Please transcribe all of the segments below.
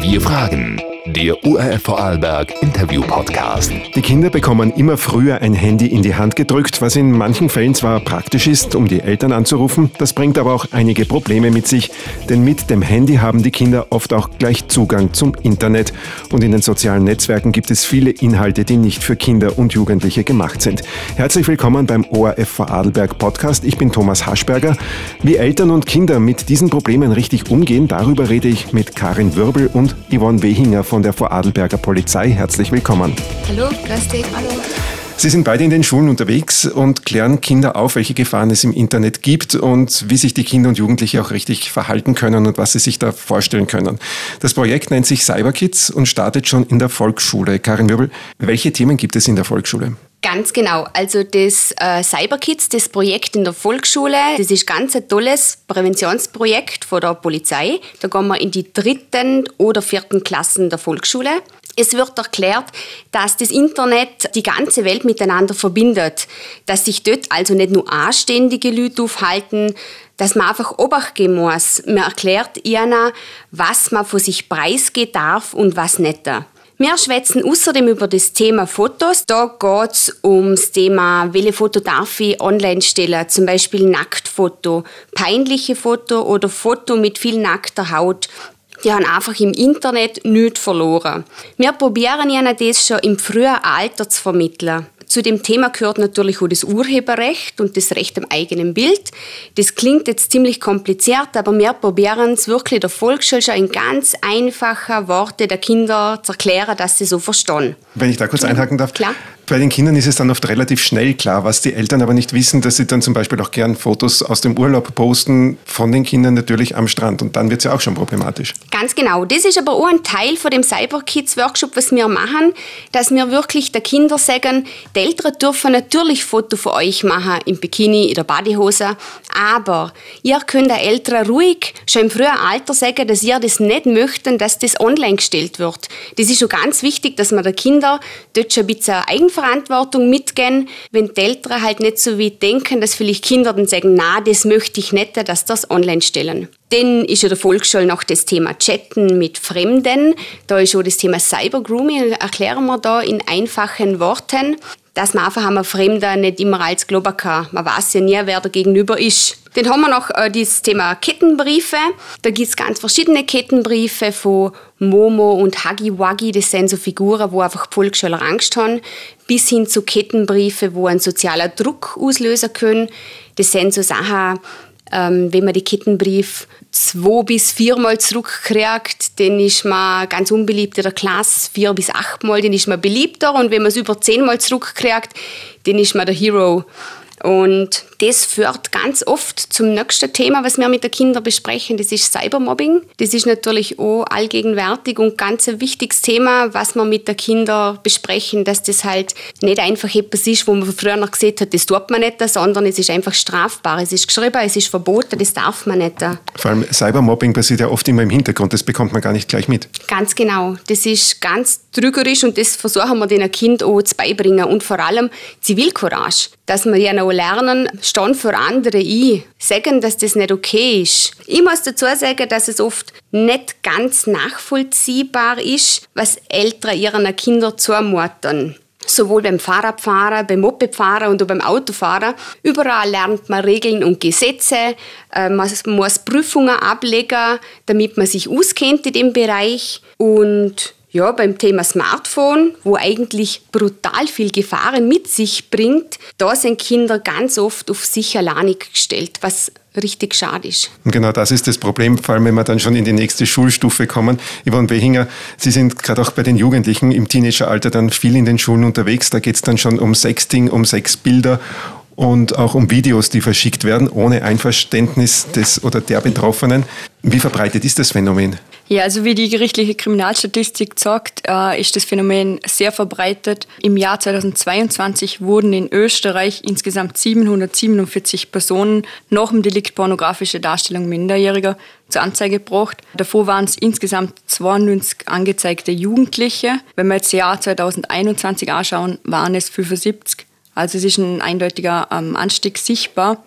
Wir fragen. Der ORF Vorarlberg Interview Podcast. Die Kinder bekommen immer früher ein Handy in die Hand gedrückt, was in manchen Fällen zwar praktisch ist, um die Eltern anzurufen, das bringt aber auch einige Probleme mit sich, denn mit dem Handy haben die Kinder oft auch gleich Zugang zum Internet und in den sozialen Netzwerken gibt es viele Inhalte, die nicht für Kinder und Jugendliche gemacht sind. Herzlich willkommen beim ORF Vorarlberg Podcast. Ich bin Thomas Haschberger. Wie Eltern und Kinder mit diesen Problemen richtig umgehen, darüber rede ich mit Karin Wirbel und Yvonne Wehinger von der Vorarlberger Polizei. Herzlich willkommen. Hallo, grüß dich. Hallo. Sie sind beide in den Schulen unterwegs und klären Kinder auf, welche Gefahren es im Internet gibt und wie sich die Kinder und Jugendliche auch richtig verhalten können und was sie sich da vorstellen können. Das Projekt nennt sich Cyberkids und startet schon in der Volksschule. Karin Wirbel, welche Themen gibt es in der Volksschule? Ganz genau. Also das äh, Cyberkids, das Projekt in der Volksschule, das ist ganz ein tolles Präventionsprojekt von der Polizei. Da gehen wir in die dritten oder vierten Klassen der Volksschule. Es wird erklärt, dass das Internet die ganze Welt miteinander verbindet, dass sich dort also nicht nur anständige Leute aufhalten, dass man einfach Obacht geben muss. Man erklärt ihnen, was man von sich preisgehen darf und was nicht. Wir schwätzen außerdem über das Thema Fotos. Da geht es um das Thema, welche Foto darf ich online stellen. Zum Beispiel Nacktfoto, peinliche Foto oder Foto mit viel nackter Haut. Die haben einfach im Internet nichts verloren. Wir probieren ihnen das schon im frühen Alter zu vermitteln. Zu dem Thema gehört natürlich auch das Urheberrecht und das Recht am eigenen Bild. Das klingt jetzt ziemlich kompliziert, aber wir probieren es wirklich der Volksschule schon in ganz einfachen Worte der Kinder zu erklären, dass sie so verstehen. Wenn ich da kurz einhaken darf. Klar. Bei den Kindern ist es dann oft relativ schnell klar, was die Eltern aber nicht wissen, dass sie dann zum Beispiel auch gern Fotos aus dem Urlaub posten von den Kindern natürlich am Strand. Und dann wird es ja auch schon problematisch. Ganz genau. Das ist aber auch ein Teil von dem Cyber Kids Workshop, was wir machen, dass wir wirklich den Kindern sagen, die Eltern dürfen natürlich Foto von euch machen, im Bikini, in der Badehose, aber ihr könnt den Eltern ruhig schon im frühen Alter sagen, dass ihr das nicht möchten, dass das online gestellt wird. Das ist schon ganz wichtig, dass man den Kindern dort schon ein bisschen Eigenverantwortung mitgehen, wenn die Eltern halt nicht so wie denken, dass vielleicht Kinder dann sagen, na, das möchte ich nicht, dass das online stellen. Dann ist ja der Volksschule noch das Thema Chatten mit Fremden. Da ist auch das Thema Cybergrooming, erklären wir da in einfachen Worten dass man einfach einem Fremden nicht immer als glauben kann. Man weiß ja nie, wer der Gegenüber ist. Dann haben wir noch äh, das Thema Kettenbriefe. Da gibt es ganz verschiedene Kettenbriefe von Momo und Huggy Wuggy. Das sind so Figuren, wo einfach Volksschüler Angst haben. Bis hin zu Kettenbriefe, wo ein sozialer Druck auslösen können. Das sind so Sachen, ähm, wenn man die Kettenbrief zwei bis viermal zurückkriegt, dann ist man ganz unbeliebt in der Klasse. Vier bis achtmal, dann ist man beliebter. Und wenn man es über zehnmal zurückkriegt, dann ist man der Hero. Und das führt ganz oft zum nächsten Thema, was wir mit den Kindern besprechen. Das ist Cybermobbing. Das ist natürlich auch allgegenwärtig und ganz ein wichtiges Thema, was wir mit den Kindern besprechen, dass das halt nicht einfach etwas ist, wo man früher noch gesehen hat, das tut man nicht, sondern es ist einfach strafbar. Es ist geschrieben, es ist verboten, das darf man nicht. Vor allem Cybermobbing passiert ja oft immer im Hintergrund, das bekommt man gar nicht gleich mit. Ganz genau. Das ist ganz trügerisch und das versuchen wir den Kindern auch zu beibringen und vor allem Zivilcourage, dass wir ja auch lernen, stehen für andere ein, sagen, dass das nicht okay ist. Ich muss dazu sagen, dass es oft nicht ganz nachvollziehbar ist, was Eltern ihren Kindern zumuten sowohl beim Fahrradfahren, beim Mopedfahren und auch beim Autofahren. Überall lernt man Regeln und Gesetze, äh, man muss Prüfungen ablegen, damit man sich auskennt in dem Bereich und ja, beim Thema Smartphone, wo eigentlich brutal viel Gefahren mit sich bringt, da sind Kinder ganz oft auf sich alleinig gestellt, was richtig schade ist. Genau das ist das Problem, vor allem wenn wir dann schon in die nächste Schulstufe kommen. Yvonne Behinger, Sie sind gerade auch bei den Jugendlichen im Teenageralter dann viel in den Schulen unterwegs. Da geht es dann schon um Sexting, um Sexbilder und auch um Videos, die verschickt werden, ohne Einverständnis des oder der Betroffenen. Wie verbreitet ist das Phänomen? Ja, also wie die gerichtliche Kriminalstatistik sagt, äh, ist das Phänomen sehr verbreitet. Im Jahr 2022 wurden in Österreich insgesamt 747 Personen nach dem Delikt pornografische Darstellung Minderjähriger zur Anzeige gebracht. Davor waren es insgesamt 92 angezeigte Jugendliche. Wenn wir jetzt das Jahr 2021 anschauen, waren es 75. Also es ist ein eindeutiger ähm, Anstieg sichtbar.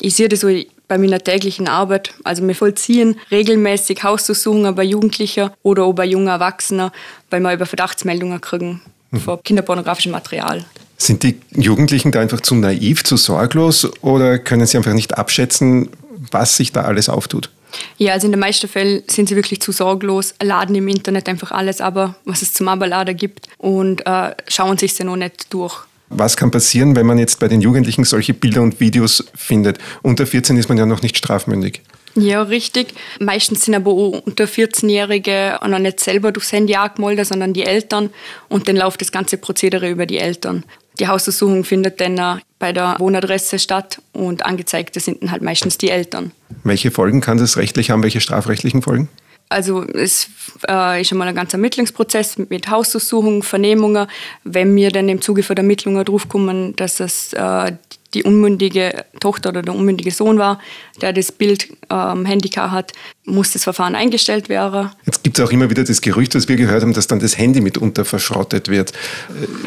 Ich sehe das so bei meiner täglichen Arbeit. Also wir vollziehen regelmäßig Hausdurchsuchungen bei Jugendlichen oder auch bei jungen Erwachsenen, weil wir über Verdachtsmeldungen kriegen mhm. von kinderpornografischem Material. Sind die Jugendlichen da einfach zu naiv, zu sorglos oder können sie einfach nicht abschätzen, was sich da alles auftut? Ja, also in den meisten Fällen sind sie wirklich zu sorglos, laden im Internet einfach alles aber, was es zum Aberladen gibt und äh, schauen sich sie noch nicht durch. Was kann passieren, wenn man jetzt bei den Jugendlichen solche Bilder und Videos findet? Unter 14 ist man ja noch nicht strafmündig. Ja, richtig. Meistens sind aber auch unter 14-Jährige noch nicht selber durchs Handy angemeldet, sondern die Eltern. Und dann läuft das ganze Prozedere über die Eltern. Die Hausdurchsuchung findet dann bei der Wohnadresse statt und Angezeigte sind dann halt meistens die Eltern. Welche Folgen kann das rechtlich haben? Welche strafrechtlichen Folgen? Also es äh, ist einmal ein ganzer Ermittlungsprozess mit Hausdurchsuchungen, Vernehmungen. Wenn wir dann im Zuge von der Ermittlungen draufkommen, dass es äh, die unmündige Tochter oder der unmündige Sohn war, der das Bild ähm, Handicap hat, muss das Verfahren eingestellt werden. Jetzt gibt es auch immer wieder das Gerücht, das wir gehört haben, dass dann das Handy mitunter verschrottet wird.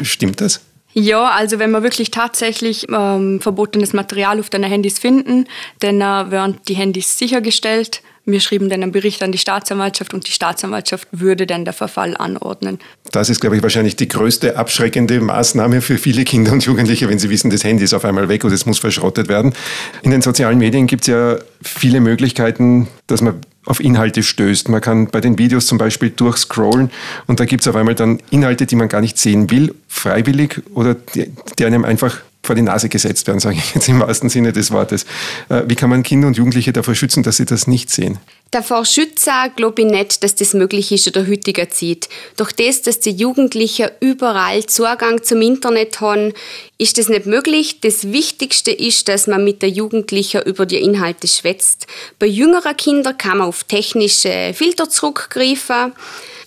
Äh, stimmt das? Ja, also wenn wir wirklich tatsächlich ähm, verbotenes Material auf deinen Handys finden, dann äh, werden die Handys sichergestellt. Wir schrieben dann einen Bericht an die Staatsanwaltschaft und die Staatsanwaltschaft würde dann der Verfall anordnen. Das ist, glaube ich, wahrscheinlich die größte abschreckende Maßnahme für viele Kinder und Jugendliche, wenn sie wissen, das Handy ist auf einmal weg oder es muss verschrottet werden. In den sozialen Medien gibt es ja viele Möglichkeiten, dass man auf Inhalte stößt. Man kann bei den Videos zum Beispiel durchscrollen und da gibt es auf einmal dann Inhalte, die man gar nicht sehen will, freiwillig oder die, die einem einfach vor die Nase gesetzt werden, sage ich jetzt im wahrsten Sinne des Wortes. Äh, wie kann man Kinder und Jugendliche davor schützen, dass sie das nicht sehen? Davor schützen glaube ich nicht, dass das möglich ist in der heutigen Zeit. Durch das, dass die Jugendlichen überall Zugang zum Internet haben, ist das nicht möglich. Das Wichtigste ist, dass man mit der Jugendlichen über die Inhalte schwätzt. Bei jüngeren Kindern kann man auf technische Filter zurückgreifen.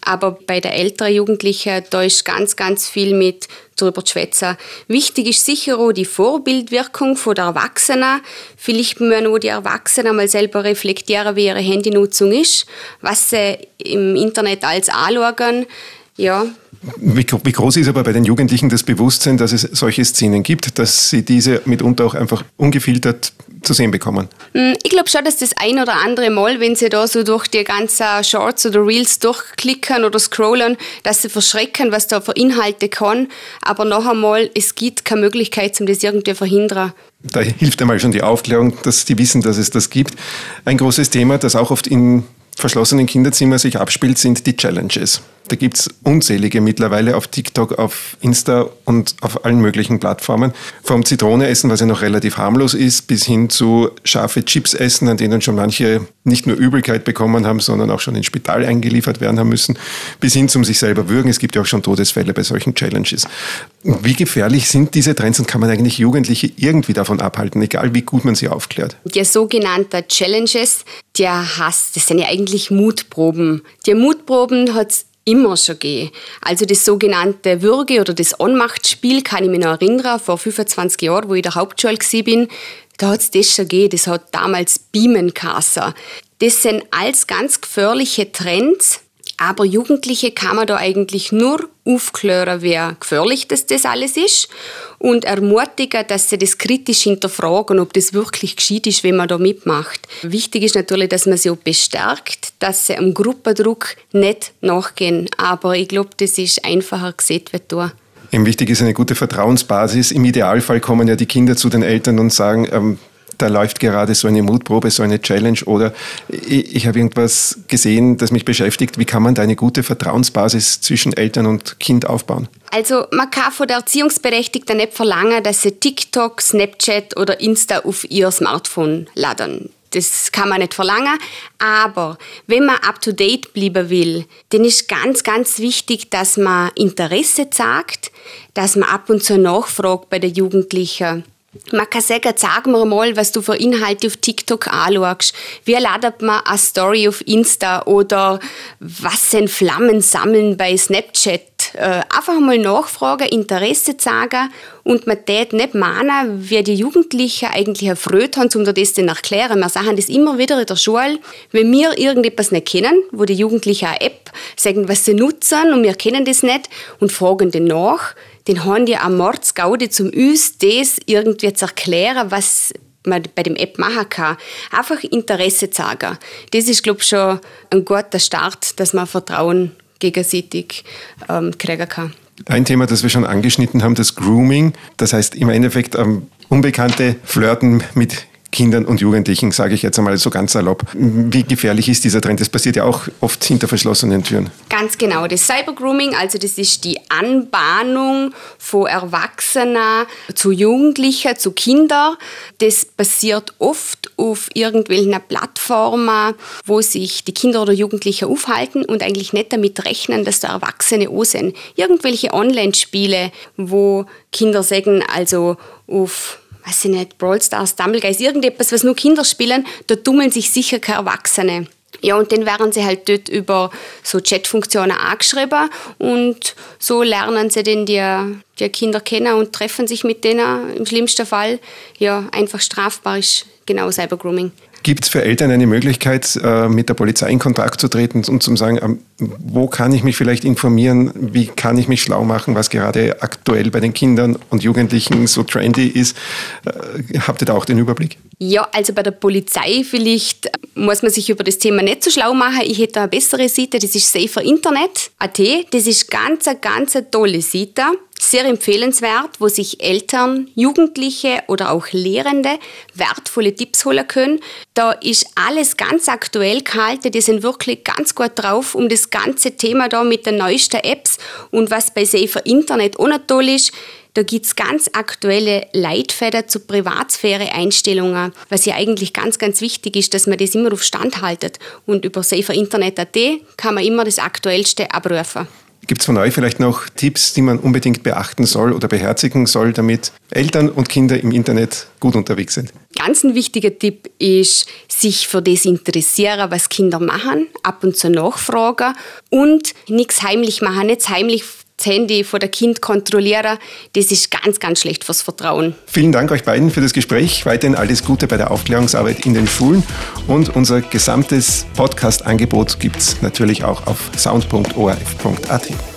Aber bei der älteren Jugendlichen, da ist ganz, ganz viel mit darüber zu schwätzen. Wichtig ist sicher auch die Vorbildwirkung der Erwachsenen. Vielleicht müssen auch die Erwachsenen mal selber reflektieren, wie ihre Handynutzung ist, was sie im Internet als anschauen. Ja, wie, wie, groß ist aber bei den Jugendlichen das Bewusstsein, dass es solche Szenen gibt, dass sie diese mitunter auch einfach ungefiltert zu sehen bekommen? Mm, ich glaube schon, dass das ein oder andere Mal, wenn sie da so durch die ganzen Shorts oder Reels durchklicken oder scrollen, dass sie verschrecken, was da für Inhalte kann. Aber noch einmal, es gibt keine Möglichkeit, um das irgendwie zu verhindern. Da hilft einmal schon die Aufklärung, dass die wissen, dass es das gibt. Ein großes Thema, das auch oft in verschlossenen Kinderzimmern sich abspielt, sind die Challenges. Da gibt es unzählige mittlerweile auf TikTok, auf Insta und auf allen möglichen Plattformen. Vom Zitrone essen, was ja noch relativ harmlos ist, bis hin zu scharfe Chips essen, an denen schon manche nicht nur Übelkeit bekommen haben, sondern auch schon ins Spital eingeliefert werden haben müssen, bis hin zum sich selber würgen. Es gibt ja auch schon Todesfälle bei solchen Challenges. Wie gefährlich sind diese Trends und kann man eigentlich Jugendliche irgendwie davon abhalten, egal wie gut man sie aufklärt? Die sogenannten Challenges, der Hass, das sind ja eigentlich Mutproben. Die Mutproben hat es immer schon gegeben. Also das sogenannte Würge- oder das Ohnmachtsspiel kann ich mich noch erinnern, vor 25 Jahren, wo ich in der Hauptschule war, da hat es das schon gegeben. Das hat damals Beamen geheißen. Das sind alles ganz gefährliche Trends, aber Jugendliche kann man da eigentlich nur aufklären, wie gefährlich das, das alles ist und ermutigen, dass sie das kritisch hinterfragen, ob das wirklich geschieht ist, wenn man da mitmacht. Wichtig ist natürlich, dass man sie auch bestärkt, dass sie am Gruppendruck nicht nachgehen. Aber ich glaube, das ist einfacher gesagt wie da. Eben wichtig ist eine gute Vertrauensbasis. Im Idealfall kommen ja die Kinder zu den Eltern und sagen, ähm, da läuft gerade so eine Mutprobe, so eine Challenge oder ich, ich habe irgendwas gesehen, das mich beschäftigt. Wie kann man da eine gute Vertrauensbasis zwischen Eltern und Kind aufbauen? Also man kann von der Erziehungsberechtigten nicht verlangen, dass sie TikTok, Snapchat oder Insta auf ihr Smartphone laden. Das kann man nicht verlangen. Aber wenn man up-to-date bleiben will, dann ist ganz, ganz wichtig, dass man Interesse zeigt, dass man ab und zu nachfragt bei den Jugendlichen. Man kann sagen, sag mir mal, was du für Inhalte auf TikTok anschaust. Wie ladet man eine Story auf Insta oder was sind Flammen sammeln bei Snapchat? Äh, einfach mal nachfragen, Interesse zeigen und man tät nicht meinen, wie die Jugendlichen eigentlich erfreut haben, um das zu erklären. Wir sagen das immer wieder in der Schule. Wenn wir irgendetwas nicht kennen, wo die Jugendlichen eine App sagen, was sie nutzen und wir kennen das nicht und fragen den nach, den haben die am Mordsgaudi zum uns das irgendwie zu erklären, was man bei dem App machen kann. Einfach Interesse zeigen. Das ist, glaube ich, schon ein guter Start, dass man Vertrauen gegenseitig ähm, kriegen kann. Ein Thema, das wir schon angeschnitten haben, das Grooming. Das heißt im Endeffekt ähm, unbekannte Flirten mit Kindern und Jugendlichen, sage ich jetzt einmal so ganz salopp. Wie gefährlich ist dieser Trend? Das passiert ja auch oft hinter verschlossenen Türen. Ganz genau. Das Cybergrooming, also das ist die Anbahnung von Erwachsenen zu Jugendlichen, zu Kindern. Das passiert oft auf irgendwelchen Plattformen, wo sich die Kinder oder Jugendlichen aufhalten und eigentlich nicht damit rechnen, dass da Erwachsene auch sind. Irgendwelche Online-Spiele, wo Kinder sagen, also auf weiß ich nicht, Brawl Stars, Dumbleguys, irgendetwas, was nur Kinder spielen, da tummeln sich sicher keine Erwachsene. Ja, und dann werden sie halt dort über so Chatfunktionen angeschrieben und so lernen sie dann die, die Kinder kennen und treffen sich mit denen. Im schlimmsten Fall, ja, einfach strafbar ist genau Cybergrooming. Gibt es für Eltern eine Möglichkeit, äh, mit der Polizei in Kontakt zu treten und zu sagen, ähm, wo kann ich mich vielleicht informieren, wie kann ich mich schlau machen, was gerade aktuell bei den Kindern und Jugendlichen so trendy ist? Äh, habt ihr da auch den Überblick? Ja, also bei der Polizei vielleicht muss man sich über das Thema nicht so schlau machen. Ich hätte eine bessere Seite, das ist saferinternet.at. Das ist ganz, ganz eine tolle Seite sehr empfehlenswert, wo sich Eltern, Jugendliche oder auch Lehrende wertvolle Tipps holen können. Da ist alles ganz aktuell gehalten, die sind wirklich ganz gut drauf um das ganze Thema da mit den neuesten Apps und was bei Safer Internet auch noch toll ist, da gibt es ganz aktuelle Leitfäden zu Privatsphäre-Einstellungen, was ja eigentlich ganz, ganz wichtig ist, dass man das immer auf Stand haltet. Und über saferinternet.at kann man immer das Aktuellste abrufen. Gibt es von euch vielleicht noch Tipps, die man unbedingt beachten soll oder beherzigen soll, damit Eltern und Kinder im Internet gut unterwegs sind? Ganz ein wichtiger Tipp ist, sich für das interessieren, was Kinder machen, ab und zu nachfragen und nichts heimlich machen, nicht heimlich das Handy von der Kind kontrollieren, das ist ganz, ganz schlecht fürs Vertrauen. Vielen Dank euch beiden für das Gespräch. Weiterhin alles Gute bei der Aufklärungsarbeit in den Schulen. Und unser gesamtes Podcast-Angebot gibt es natürlich auch auf sound.orf.at.